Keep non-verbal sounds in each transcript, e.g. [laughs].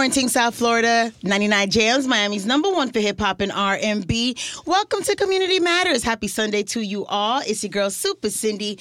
morning, South Florida. 99 Jams, Miami's number one for hip hop and R&B. Welcome to Community Matters. Happy Sunday to you all. It's your girl, Super Cindy.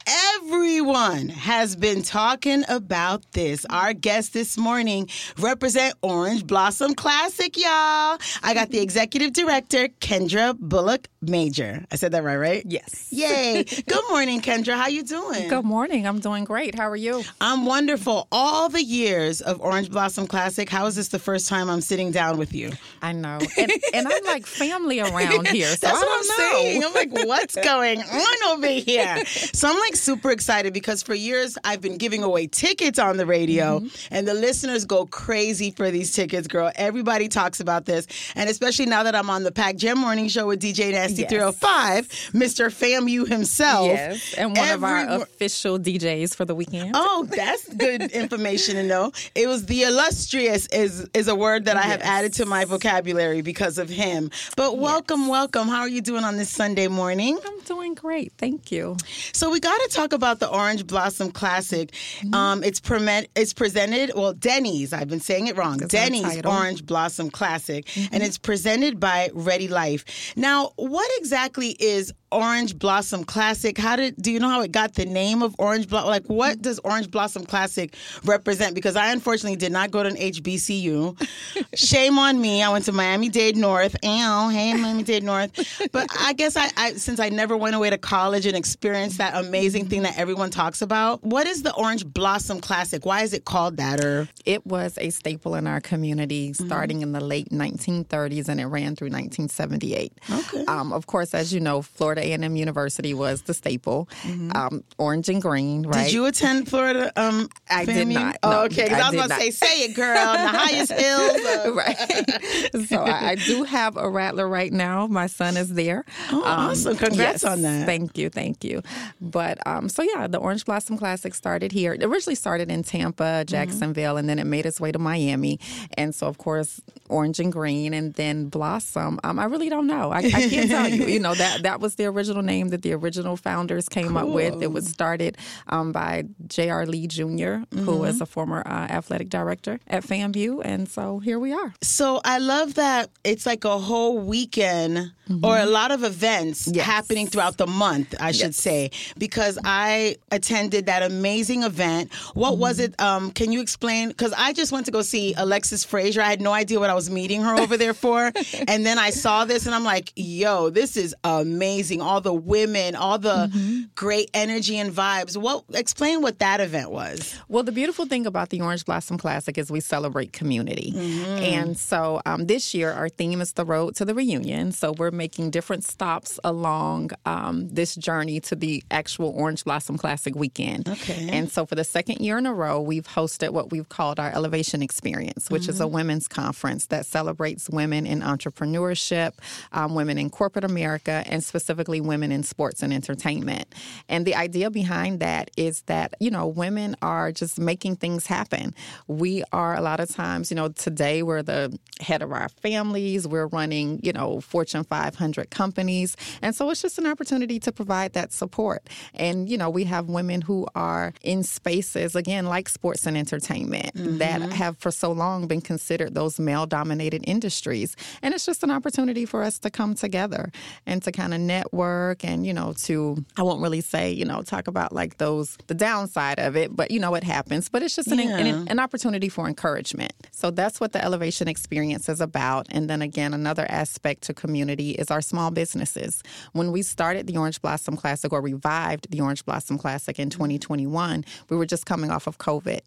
Everyone has been talking about this. Our guest this morning represent Orange Blossom Classic, y'all. I got the executive director, Kendra Bullock Major. I said that right, right? Yes. Yay. [laughs] Good morning, Kendra. How you doing? Good morning. I'm doing great. How are you? I'm wonderful. All the years of Orange Blossom Classic, how is this the first time I'm sitting down with you? I know. And, and I'm like family around [laughs] here. So That's I what I'm know. saying. I'm like, what's going on over here? [laughs] So I'm like super excited because for years I've been giving away tickets on the radio Mm-hmm. and the listeners go crazy for these tickets, girl. Everybody talks about this. And especially now that I'm on the Pack Gem Morning Show with DJ Nasty Yes. 305, Mr. FAMU himself. Yes. And one of our official DJs for the weekend. Oh, that's good [laughs] information to know. It was the illustrious is is a word that I have added to my vocabulary because of him. But welcome, welcome. How are you doing on this Sunday morning? I'm doing great. Thank you. So we got to talk about the Orange Blossom Classic. Um, it's premed- it's presented well Denny's. I've been saying it wrong. That's Denny's. Orange Blossom Classic, and it's presented by Ready Life. Now, what exactly is Orange Blossom Classic? How did do you know how it got the name of Orange Blossom? Like, what does Orange Blossom Classic represent? Because I unfortunately did not go to an HBCU. [laughs] Shame on me. I went to Miami Dade North. Ow, hey Miami Dade North. But I guess I, I since I never went away to college and experienced that amazing thing that everyone talks about. What is the Orange Blossom Classic? Why is it called that? Or It was a staple in our community Mm-hmm. starting in the late 1930s and it ran through 1978. Okay. Um, of course, as you know, Florida A&M University was the staple. Um, orange and green, right? Mm-hmm. did you attend Florida? Um, I did not, Oh, okay. Because I, I was about to say, say it, girl. The highest hills. [laughs] right. so I, I do have a rattler right now. My son is there. Oh, awesome. Congrats yes, on that. Thank you, thank you. But um, so yeah, the Orange Blossom Classic started here. It originally started in Tampa, Mm-hmm. Jacksonville, and then it made its way to Miami. And so of course, orange and green, and then blossom. Um, I really don't know. I, I can't tell you. You know that that was the original name that the original founders came up with. It was started um, by J.R. Lee Jr., Mm-hmm. who was a former uh, athletic director at FAMU, and so here we are. So I love that it's like a whole weekend or a lot of events Mm-hmm. Yes. happening throughout the month, I should Yes. say, because I attended that amazing event. What was Mm-hmm. it? Um, can you explain? Because I just went to go see Alexis Frazier. I had no idea what I was meeting her over there for, [laughs] and then I saw this and I'm like, "Yo, this is amazing! All the women, all the Mm-hmm. great energy and vibes." What? Explain what that event was. Well, the beautiful thing about the Orange Blossom Classic is we celebrate community. And so um, this year, our theme is the road to the reunion. So we're making different stops along um, this journey to the actual Orange Blossom Classic weekend. Okay. And so for the second year in a row, we've hosted what we've called our Elevation Experience, which is a women's conference that celebrates women in entrepreneurship, um, women in corporate America, and specifically women in sports and entertainment. And the idea behind that is that, you know, women are just making things happen. We are a lot of times, you know, today we're the head of our families, we're running, you know, Fortune 500 companies. And so it's just an opportunity to provide that support. And, you know, we have women who are in spaces, again, like sports and entertainment that mm-hmm. have for so long been considered those male dominated industries. And it's just an opportunity for us to come together and to kind of network and, you know, to, I won't really say, you know, talk about like those, the downside of it, but, you know, it happens. But it's just an, an, Yeah. an opportunity for encouragement. So that's what the Elevation Experience is about. And then again, another aspect to community is our small businesses. When we started the Orange Blossom Classic or revived the Orange Blossom Classic in 2021, we were just coming off of COVID.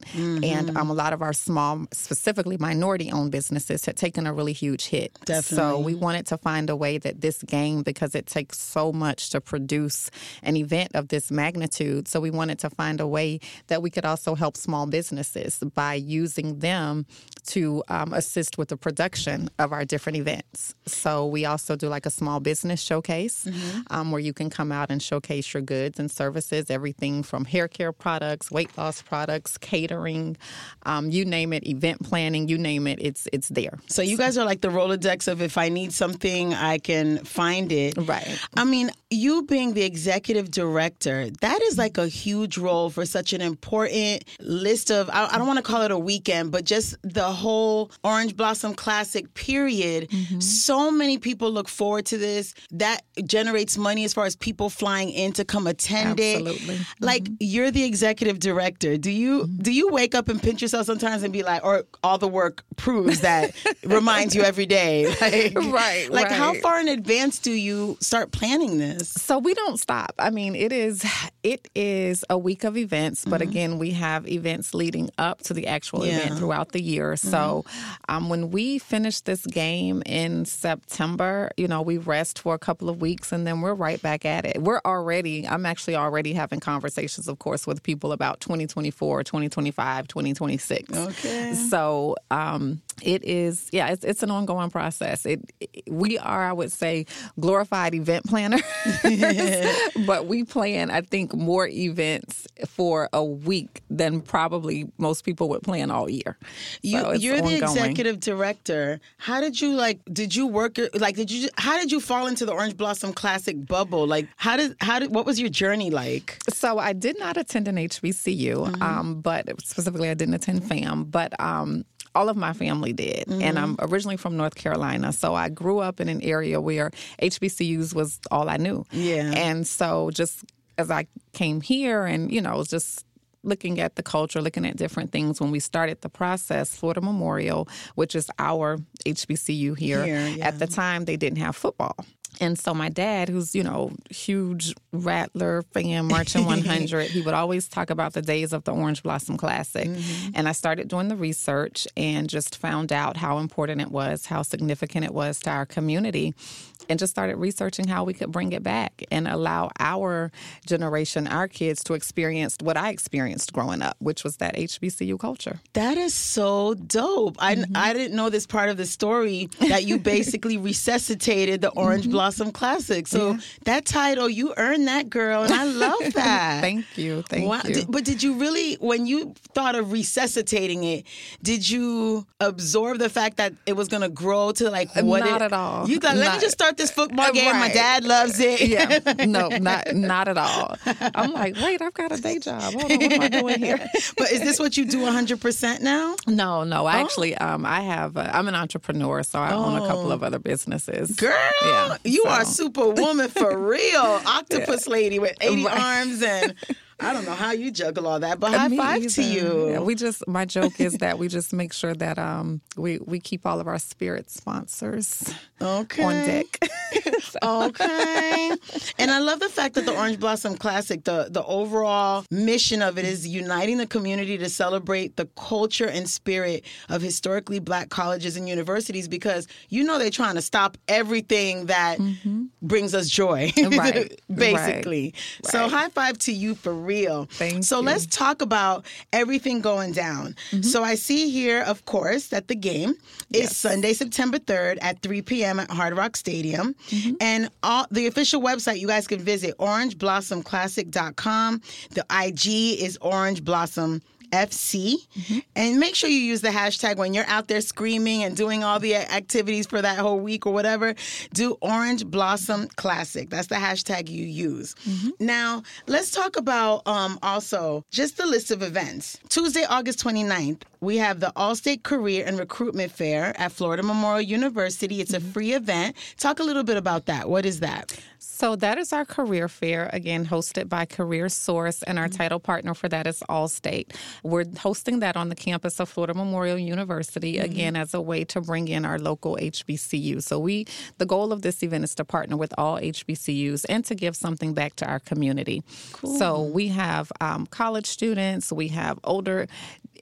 And um, a lot of our small, specifically minority owned businesses had taken a really huge hit. So we wanted to find a way that this game, because it takes so much to produce an event of this magnitude, so we wanted to find a way that we could also help small businesses by using them to um, assist with the production of our different events. So we also do like a small business showcase um, where you can come out and showcase your goods and services, everything from hair care products, weight loss products, catering, um, you name it, event planning, you name it, it's it's there. So you guys are like the Rolodex of if I need something, I can find it. Right. I mean, you being the executive director, that is like a huge role for such an important list of, I, I don't want to call it a weekend, but just the whole Orange Blossom Classic period. Mm-hmm. So many people look forward to this. That generates money as far as people flying in to come attend Absolutely. it. Like you're the executive director. Do you do you wake up and pinch yourself sometimes and be like, or all the work proves that [laughs] reminds you every day? [laughs] Like, Right, Like how far in advance do you start planning this? So we don't stop. I mean, it is it is a week of events, but again, we have events leading up to the actual Yeah. event throughout the year. So um, when we finish this game in September, you know, we rest for a couple of weeks and then we're right back at it. We're already I'm actually already having conversations, of course, with people about 2024, 2025, 2026. Okay. So um, it is, yeah, it's, it's an ongoing process. It, it- we are, I would say, glorified event planners, [laughs] but we plan, I think, more events for a week than probably most people would plan all year. You, so you're the executive director. How did you like? Did you work? Like, did you? How did you fall into the Orange Blossom Classic bubble? Like, how did? How did? What was your journey like? So I did not attend an HBCU, um, but specifically I didn't attend FAM, but um, all of my family did. And I'm mm-hmm. originally from North Carolina, so I grew up in an area where HBCUs was all I knew. Yeah. And so just as I came here and, you know, just looking at the culture, looking at different things. When we started the process, Florida Memorial, which is our HBCU here, Here, yeah. at the time they didn't have football. And so my dad, who's, you know, huge Rattler fan, Marching [laughs] 100, he would always talk about the days of the Orange Blossom Classic. And I started doing the research and just found out how important it was, how significant it was to our community, and just started researching how we could bring it back and allow our generation, our kids, to experience what I experienced growing up, which was that HBCU culture. That is so dope. I Mm-hmm. I didn't know this part of the story that you [laughs] basically resuscitated the Orange Mm-hmm. Blossom Classic. So that title, you earned that, girl, and I love [laughs] that. Thank you. Thank wow. you. But did you really, when you thought of resuscitating it, did you absorb the fact that it was going to grow to like what? Not it, at all. You thought, let me just start this football game. My dad loves it. yeah, no, [laughs] not not at all. I'm like, wait, I've got a day job. Hold on, what am I doing here? [laughs] but is this what you do 100% now? No, no. Oh. I actually, um, I have. Uh, I'm an entrepreneur, so I own a couple of other businesses. Girl, Yeah, you are superwoman for real. [laughs] Octopus lady with 80 Right. arms and [laughs] I don't know how you juggle all that, but high Me five to you. Yeah, we just my joke is that we just make sure that um we we keep all of our spirit sponsors okay. on deck. [laughs] Okay. and I love the fact that the Orange Blossom Classic, the, the overall mission of it is uniting the community to celebrate the culture and spirit of historically black colleges and universities because you know they're trying to stop everything that brings us joy. [laughs] Right. Basically. So high five to you for real. Thank so you. let's talk about everything going down. Mm-hmm. So I see here, of course, that the game is Yes. Sunday, September 3rd at 3 p.m. at Hard Rock Stadium. Mm-hmm. And all the official website you guys can visit orangeblossomclassic.com. The IG is Orange Blossom FC. Mm-hmm. And make sure you use the hashtag when you're out there screaming and doing all the activities for that whole week or whatever. Do Orange Blossom Classic. That's the hashtag you use. Mm-hmm. Now, let's talk about um, also just the list of events. Tuesday, August 29th, we have the Allstate Career and Recruitment Fair at Florida Memorial University. It's a mm-hmm. free event. Talk a little bit about that. What is that? So that is our career fair, again, hosted by Career Source, and our title partner for that is Allstate. We're hosting that on the campus of Florida Memorial University, again, as a way to bring in our local HBCU. So we, the goal of this event is to partner with all HBCUs and to give something back to our community. So we have um, college students, we have older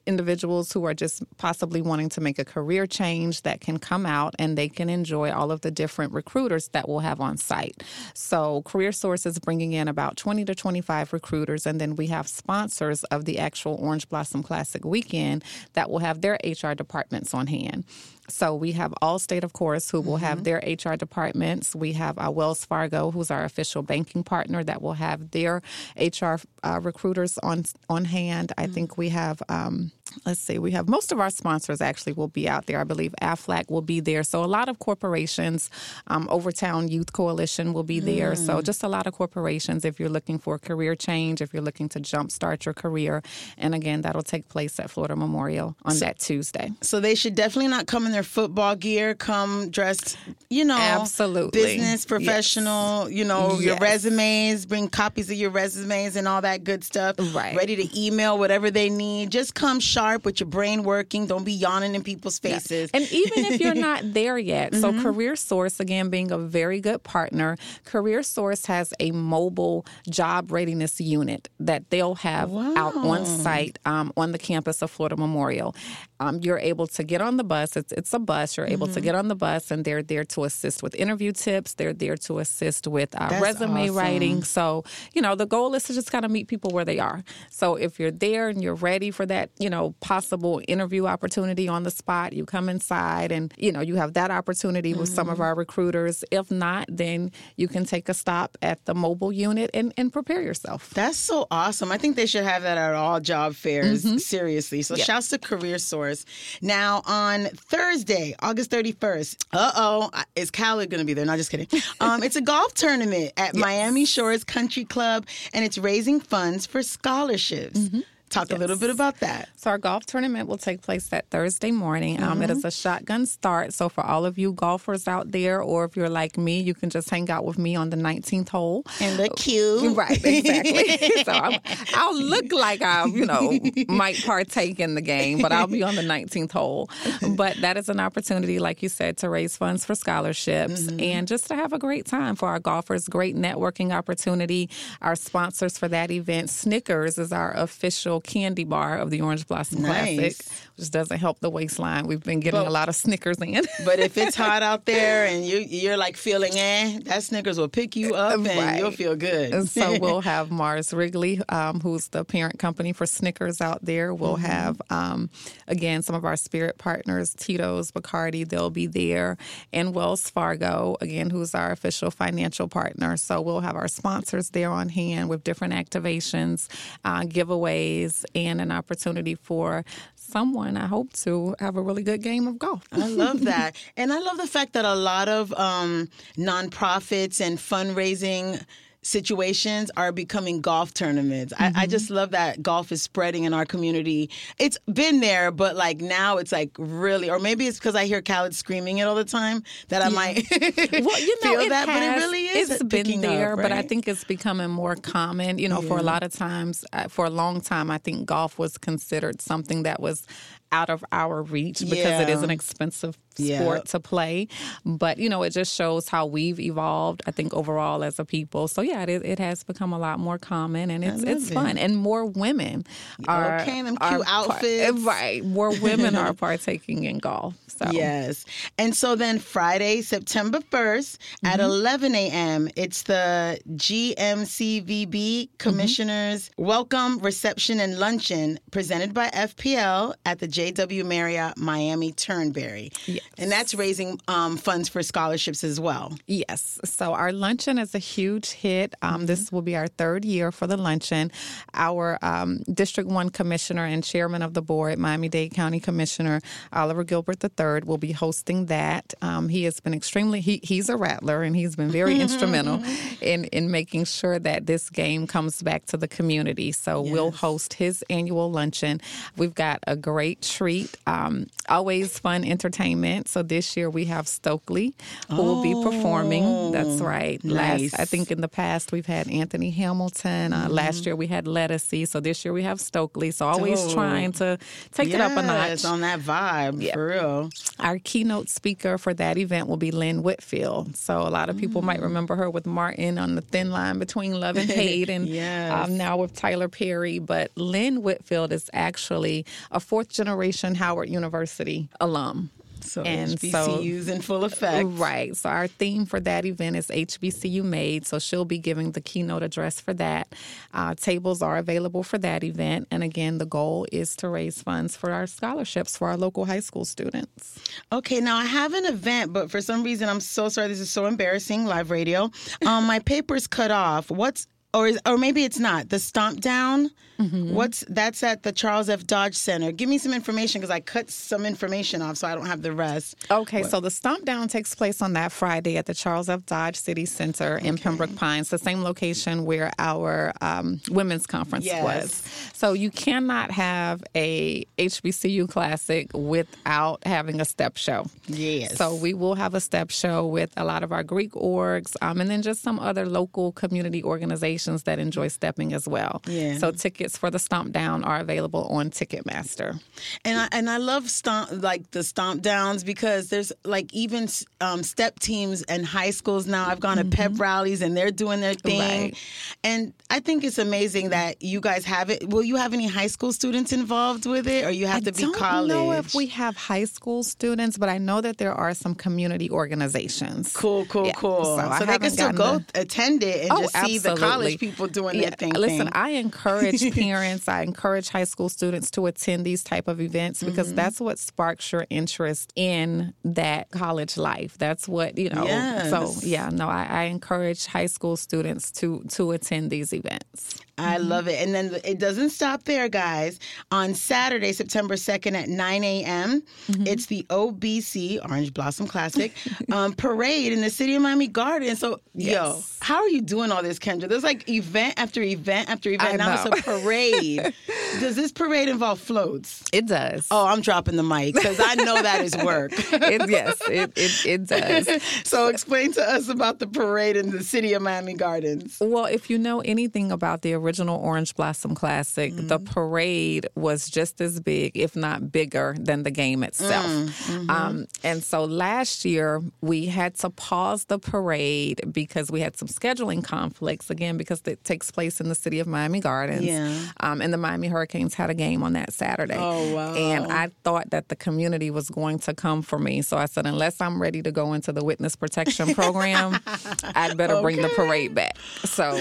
individuals who are just possibly wanting to make a career change that can come out and they can enjoy all of the different recruiters that we'll have on site. So, Career Source is bringing in about 20 to 25 recruiters, and then we have sponsors of the actual Orange Blossom Classic weekend that will have their HR departments on hand. So we have Allstate, of course, who will have their HR departments. We have uh, Wells Fargo, who's our official banking partner, that will have their HR uh, recruiters on on hand. I think we have um, let's see, we have most of our sponsors actually will be out there. I believe AFLAC will be there. So a lot of corporations, um, Overtown Youth Coalition will be there. Mm. So just a lot of corporations if you're looking for career change, if you're looking to jumpstart your career. And again, that'll take place at Florida Memorial on so, that Tuesday. So they should definitely not come in their football gear, come dressed, you know, absolutely business, professional, yes. you know, yes. your resumes, bring copies of your resumes and all that good stuff. Right. Ready to email whatever they need. Just come sharp with your brain working. Don't be yawning in people's faces. And even if you're not [laughs] there yet, mm-hmm. so Career Source, again, being a very good partner, Career Source has a mobile job readiness unit that they'll have wow. out on site um, on the campus of Florida Memorial. Um, you're able to get on the bus. It's, it's a bus. You're able mm-hmm. to get on the bus, and they're there to assist with interview tips. They're there to assist with uh, resume awesome. writing. So, you know, the goal is to just kind of meet people where they are. So if you're there and you're ready for that, you know, possible interview opportunity on the spot, you come inside and, you know, you have that opportunity mm-hmm. with some of mm-hmm. our recruiters. If not, then you can take a stop at the mobile unit and, and prepare yourself. That's so awesome. I think they should have that at all job fairs, mm-hmm. seriously. So, yep. shouts to Career Source. Now, on Thursday, August 31st, uh oh, is Khaled going to be there? No, just kidding. [laughs] Um, it's a golf tournament at yes. Miami Shores Country Club, and it's raising funds for scholarships. Mm-hmm. Talk yes. a little bit about that. So, our golf tournament will take place that Thursday morning. Mm-hmm. Um, it is mm-hmm. a shotgun start. So, for all of you golfers out there, or if you're like me, you can just hang out with me on the 19th hole. And the cue. [laughs] Right, exactly. [laughs] so, i will look like I, you know, might partake in the game, but I'll be on the 19th hole. But that is an opportunity, like you said, to raise funds for scholarships mm-hmm. and just to have a great time for our golfers. Great networking opportunity. Our sponsors for that event, Snickers, is our official candy bar of the Orange Blossom nice. Classic, which doesn't help the waistline. We've been getting but, a lot of Snickers in. [laughs] but if it's hot out there and you you're like feeling eh, that Snickers will pick you up and right. you'll feel good. And so we'll [laughs] have Mars Wrigley, um, who's the parent company for Snickers out there. We'll mm-hmm. have um, again some of our spirit partners, Tito's, Bacardi. They'll be there, and Wells Fargo again, who's our official financial partner. So we'll have our sponsors there on hand with different activations, uh, giveaways and an opportunity for someone, I hope, to have a really good game of golf. I love [laughs] that. and I love the fact that a lot of um, nonprofits and fundraising situations are becoming golf tournaments. Mm-hmm. I, I, mm-hmm. just love that golf is spreading in our community. It's been there, but like now it's like really, or maybe it's because I hear Khaled screaming it all the time that I yeah. might [laughs] well, you know, feel that, has, but it really is. It's been there, up, right? but I think it's becoming more common. You know, yeah. for a lot of times, uh, for a long time, I think golf was considered something that was out of our reach because yeah. it is an expensive sport to play. But, you know, it just shows how we've evolved, I think, overall as a people. So, yeah, it, it has become a lot more common and it's it's it. fun. And more women are. Okay, them cute outfits. [laughs] right. More women are [laughs] partaking in golf. So. Yes. And so then Friday, September 1st mm-hmm. at 11 a.m., it's the GMCVB mm-hmm. Commissioners mm-hmm. Welcome Reception and Luncheon presented by FPL at the JW Marriott Miami Turnberry. Yes. And that's raising um, funds for scholarships as well. Yes. So our luncheon is a huge hit. Um, mm-hmm. This will be our third year for the luncheon. Our um, District 1 Commissioner and Chairman of the Board, Miami Dade County Commissioner Oliver Gilbert III, will be hosting that. Um, he has been extremely, he, he's a rattler and he's been very [laughs] instrumental in, in making sure that this game comes back to the community. So yes. we'll host his annual luncheon. We've got a great treat. Um, always fun entertainment. So this year we have Stokley who oh, will be performing. That's oh, right. Nice. Last, I think in the past we've had Anthony Hamilton. Uh, mm-hmm. Last year we had Lettucey. So this year we have Stokley. So always oh. trying to take yes, it up a notch. on that vibe, yeah. for real. Our keynote speaker for that event will be Lynn Whitfield. So a lot of people mm. might remember her with Martin on the thin line between love and [laughs] hate, and yes. um, now with Tyler Perry. But Lynn Whitfield is actually a fourth generation Howard University alum. So and HBCUs so, in full effect. Right. So our theme for that event is HBCU Made. So she'll be giving the keynote address for that. Uh, tables are available for that event. And again, the goal is to raise funds for our scholarships for our local high school students. Okay, now I have an event, but for some reason I'm so sorry. This is so embarrassing, live radio. Um, my paper's cut off. What's or is, or maybe it's not the stomp down. Mm-hmm. What's that's at the Charles F. Dodge Center. Give me some information because I cut some information off, so I don't have the rest. Okay, so the stomp down takes place on that Friday at the Charles F. Dodge City Center in Pembroke Pines, the same location where our um, women's conference Yes. was. So you cannot have a HBCU classic without having a step show. Yes. So we will have a step show with a lot of our Greek orgs, um, and then just some other local community organizations that enjoy stepping as well. Yeah. So tickets for the stomp down are available on Ticketmaster. And I and I love stomp like the stomp downs because there's like even um, step teams and high schools now. I've gone to pep rallies and they're doing their thing, Mm-hmm. Right. and I think it's amazing that you guys have it. Will you have any high school students involved with it, or you have to be I don't college? know if we have high school students, but I know that there are some community organizations. Cool, cool, Yeah, cool. so So, they can still go attend it and Oh, just see the college people doing Yeah, their thing. listen, thing. I encourage [laughs] parents, I encourage high school students to attend these type of events because Mm-hmm. that's what sparks your interest in that college life. That's what you know. So yeah, no, I, I encourage high school students to to attend these events. I Mm-hmm. love it. And then it doesn't stop there, guys. On Saturday, September 2nd at 9 a.m., Mm-hmm. it's the OBC, Orange Blossom Classic, [laughs] um, parade in the city of Miami Gardens. So, yo, how are you doing all this, Kendra? There's like event after event after event. I now know. it's a parade. [laughs] Does this parade involve floats? It does. Oh, I'm dropping the mic because I know that is work. [laughs] it, yes, it, it, it does. so, explain to us about the parade in the city of Miami Gardens. Well, if you know anything about the original Orange Blossom Classic, the parade was just as big, if not bigger, than the game itself. Um, and so last year, we had to pause the parade because we had some scheduling conflicts, again, because it takes place in the city of Miami Gardens. Yeah. Um, and the Miami Hurricanes had a game on that Saturday. Oh, wow. And I thought that the community was going to come for me. So I said, unless I'm ready to go into the witness protection program, [laughs] I'd better bring the parade back. So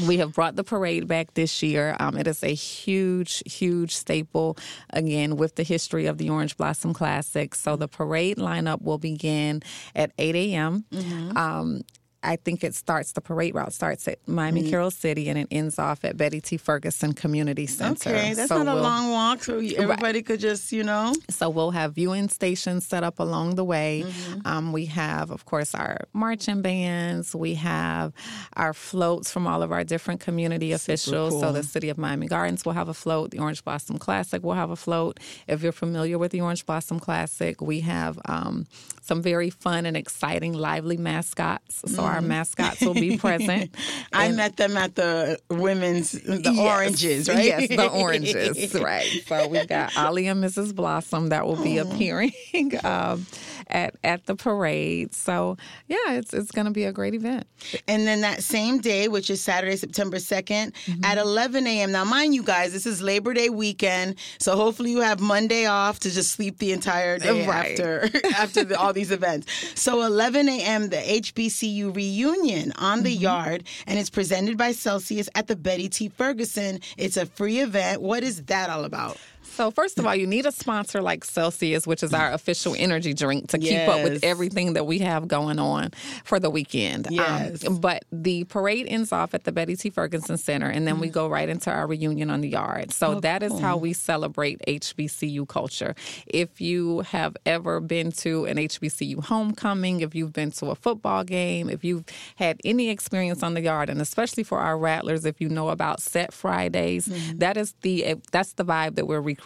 [laughs] we have brought the parade back this year. Um, it is a huge, huge staple, again, with the history of the Orange Blossom Classic. So the parade lineup will begin at 8 a.m. Mm-hmm. Um, I think it starts, the parade route starts at Miami Mm-hmm. Carol City and it ends off at Betty T. Ferguson Community Center. Okay, that's So not a we'll- long walk, so everybody could just, you know. so we'll have viewing stations set up along the way. Mm-hmm. Um, we have, of course, our marching bands. We have our floats from all of our different community officials. So the City of Miami Gardens will have a float. The Orange Blossom Classic will have a float. If you're familiar with the Orange Blossom Classic, we have um, some very fun and exciting, lively mascots. So our mascots will be present. Mm-hmm. [laughs] I And- met them at the women's, the Yes. oranges, right? Yes, the [laughs] oranges, right. So we've got Ollie and Mrs. Blossom that will be appearing [laughs] um, at at the parade. So yeah, it's it's going to be a great event. And then that same day, which is Saturday, September 2nd, Mm-hmm. at 11 a.m. Now, mind you guys, this is Labor Day weekend, so hopefully you have Monday off to just sleep the entire day Right. after [laughs] after the, all these events. So 11 a.m. the HBCU reunion on the Mm-hmm. yard, and it's presented by Celsius at the Betty T. Ferguson. It's a free event. What is that all about? So first of all, you need a sponsor like Celsius, which is our official energy drink, to keep up with everything that we have going on for the weekend. Um, Yes. but the parade ends off at the Betty T. Ferguson Center, and then we go right into our reunion on the yard. So that is how we celebrate HBCU culture. If you have ever been to an HBCU homecoming, if you've been to a football game, if you've had any experience on the yard, and especially for our rattlers, if you know about Set Fridays, that is the that's the vibe that we're recreating.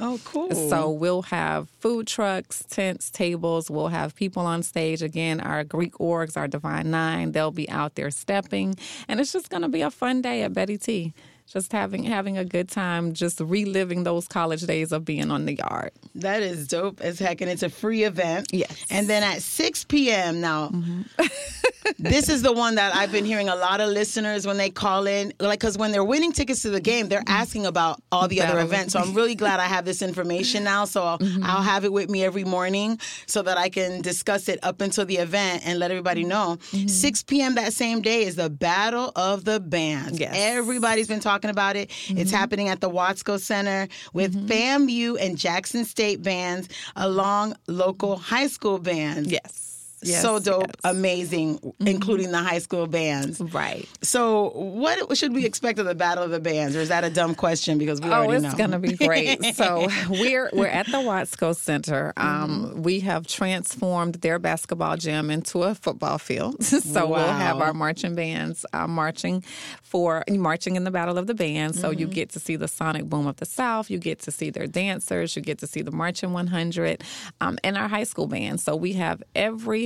Oh, cool. So we'll have food trucks, tents, tables. We'll have people on stage. Again, our Greek orgs, our Divine Nine, they'll be out there stepping. And it's just going to be a fun day at Betty T. Just having having a good time, just reliving those college days of being on the yard. That is dope as heck, and it's a free event. Yes. Mm-hmm. And then at 6 p.m. now, [laughs] this is the one that I've been hearing a lot of listeners when they call in, like, because when they're winning tickets to the game, they're asking about all the other events. So I'm really glad I have this information now. So I'll, Mm-hmm. I'll have it with me every morning so that I can discuss it up until the event and let everybody know. 6 p.m. that same day is the Battle of the Bands. Yes. Everybody's been talking about it. It's mm-hmm. happening at the Watsco Center with mm-hmm. FAMU and Jackson State bands along local high school bands. Yes. Yes, so dope, yes. Mm-hmm. amazing, including the high school bands. Right. So, what should we expect of the Battle of the Bands, or is that a dumb question because we Oh, already it's gonna be great. so [laughs] we're we're at the Watsco Center. Um, Mm-hmm. We have transformed their basketball gym into a football field. [laughs] so we'll have our marching bands uh, marching for marching in the Battle of the Bands. So Mm-hmm. you get to see the sonic boom of the South. You get to see their dancers. You get to see the marching 100 um, and our high school band. So we have every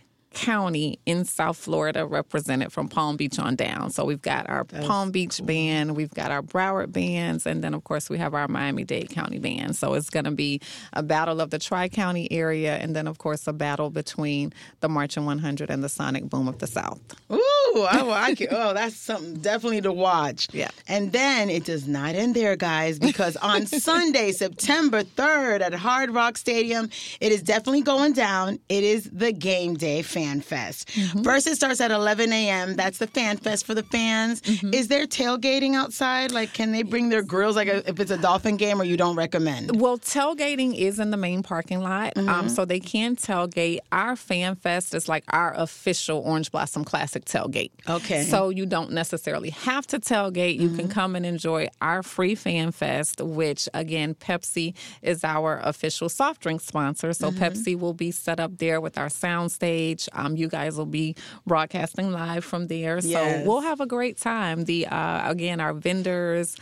county in South Florida represented from Palm Beach on down. So we've got our Palm Beach band, we've got our Broward bands, and then of course we have our Miami Dade County band. So it's going to be a battle of the Tri County area, and then of course a battle between the Marching 100 and the Sonic Boom of the South. Ooh, I, well, I can, oh, that's something definitely to watch. Yeah. And then it does not end there, guys, because on [laughs] Sunday, September 3rd at Hard Rock Stadium, it is definitely going down. It is the Game Day Fan Fest. Mm-hmm. First, it starts at 11 a.m. That's the Fan Fest for the fans. Mm-hmm. Is there tailgating outside? Like, can they bring their grills, like a, if it's a Dolphin game, or you don't recommend? Well, tailgating is in the main parking lot, Mm-hmm. um, so they can tailgate. Our Fan Fest is like our official Orange Blossom Classic tailgate. Okay. So you don't necessarily have to tailgate. You can come and enjoy our free Fan Fest, which again, Pepsi is our official soft drink sponsor. So Pepsi will be set up there with our sound stage. Um, you guys will be broadcasting live from there. Yes. So we'll have a great time. The uh, again, our vendors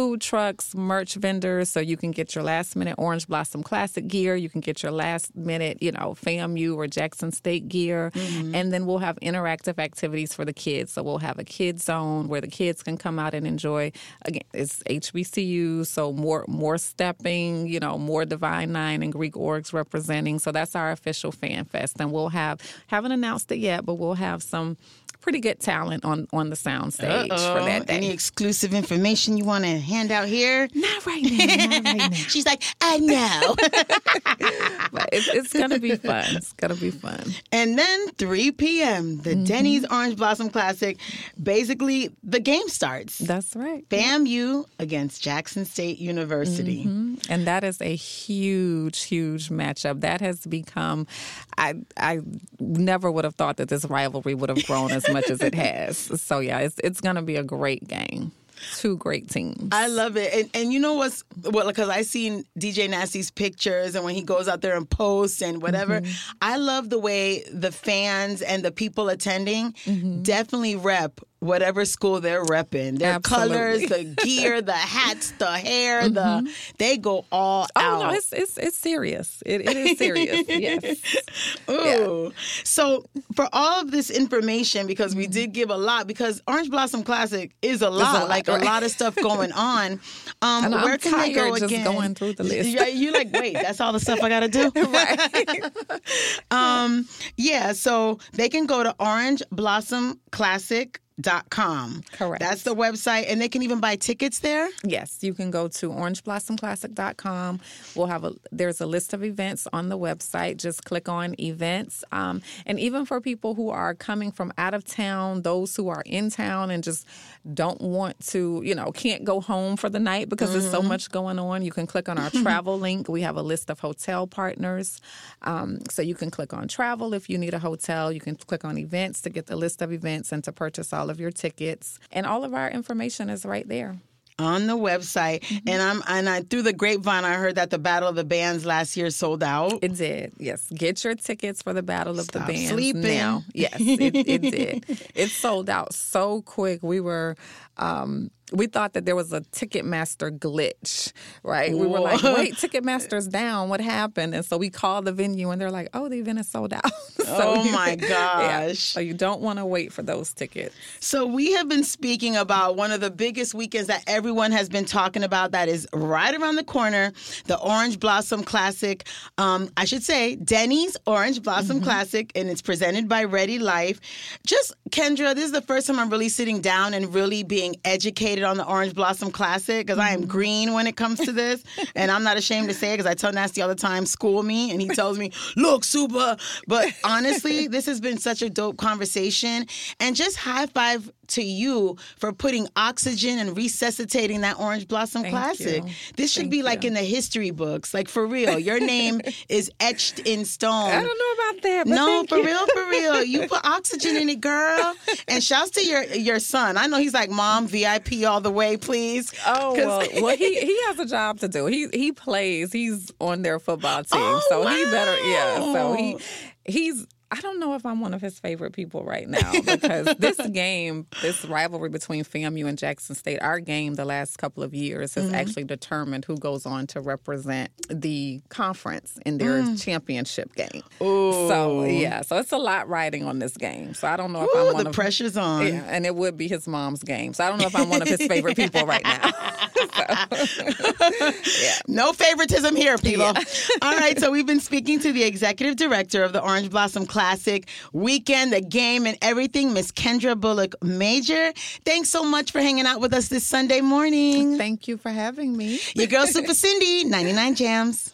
food trucks, merch vendors, so you can get your last minute Orange Blossom Classic gear. You can get your last minute, you know, FAMU or Jackson State gear. Mm-hmm. And then we'll have interactive activities for the kids. So we'll have a kids zone where the kids can come out and enjoy. Again, it's HBCU, so more more stepping, you know, more Divine Nine and Greek orgs representing. So that's our official fan fest. And we'll have haven't announced it yet, but we'll have some pretty good talent on on the sound stage for that day. Any exclusive information you want to hand out here? Not right now. Not right now. [laughs] She's like, I know. [laughs] But it's, it's gonna be fun. It's gonna be fun. And then 3 p.m., the Mm-hmm. Denny's Orange Blossom Classic. Basically, the game starts. That's right. FAMU against Jackson State University. Mm-hmm. And that is a huge, huge matchup. That has become. I I never would have thought that this rivalry would have grown as [laughs] much as it has. So yeah, it's it's gonna be a great game. Two great teams. I love it. And, and you know what's, well, because I seen DJ Nasty's pictures and when he goes out there and posts and whatever, Mm-hmm. I love the way the fans and the people attending Mm-hmm. definitely rep whatever school they're repping. Their colors, the gear, the hats, the hair, the they go all Oh out. no, it's it's it's serious. It, it is serious. [laughs] yes. Ooh. So for all of this information, because Mm-hmm. we did give a lot, because Orange Blossom Classic is a lot, lot, like right. a lot of stuff going on. [laughs] Um, I know, I'm where can they go just again? going through the list. Yeah, you're like, wait, that's all the stuff I got to do. [laughs] Right. Um, yeah, so they can go to orangeblossomclassic.com. Correct. That's the website, and they can even buy tickets there. Yes, you can go to orangeblossomclassic.com. We'll have a there's a list of events on the website. Just click on events. Um, and even for people who are coming from out of town, those who are in town and just don't want to, you know, can't go home for the night because there's so much going on, you can click on our [laughs] travel link. We have a list of hotel partners. Um, so you can click on travel if you need a hotel. You can click on events to get the list of events and to purchase all of your tickets. And all of our information is right there. on the website. Mm-hmm. And I'm and I through the grapevine I heard that the Battle of the Bands last year sold out. It did. Yes. Get your tickets for the Battle of Stop the Bands sleeping. now. Yes, it, it did. [laughs] It sold out so quick. We were um we thought that there was a Ticketmaster glitch, right? We were like, wait, Ticketmaster's down. What happened? And so we called the venue and they're like, oh, the event is sold out. [laughs] so Oh, my [laughs] Yeah. gosh. So you don't want to wait for those tickets. So we have been speaking about one of the biggest weekends that everyone has been talking about that is right around the corner, the Orange Blossom Classic. Um, I should say Denny's Orange Blossom Mm-hmm. Classic, and it's presented by Ready Life. Just Kendra, this is the first time I'm really sitting down and really being educated on the Orange Blossom Classic because I am Mm-hmm. green when it comes to this, and I'm not ashamed to say it because I tell Nasty all the time, school me, and he [laughs] tells me, "Look, super." But honestly, this has been such a dope conversation, and just high five to you for putting oxygen and resuscitating that Orange Blossom Thank Classic. you. This should Thank be like you. in the history books, like for real. Your name [laughs] is etched in stone. I don't know about that. But No, for you. real, for real. You [laughs] put oxygen in it, girl. And shouts to your your son. I know he's like, Mom, VIP all the way, please. Oh well, [laughs] well he he has a job to do. He he plays. He's on their football team, Oh, so he better yeah. So he he's. I don't know if I'm one of his favorite people right now because this [laughs] game, this rivalry between FAMU and Jackson State, our game the last couple of years Mm-hmm. has actually determined who goes on to represent the conference in their Mm. championship game. So yeah, so it's a lot riding on this game. So I don't know if I'm one the of pressure's on. yeah, and it would be his mom's game. So I don't know if I'm one of his favorite people right now. [laughs] [laughs] No favoritism here, people. All right, so we've been speaking to the executive director of the Orange Blossom Classic weekend, the game, and everything, Miss Kendra Bullock Major. Thanks so much for hanging out with us this Sunday morning. Thank you for having me. Your girl, Super [laughs] Cindy, 99 Jams.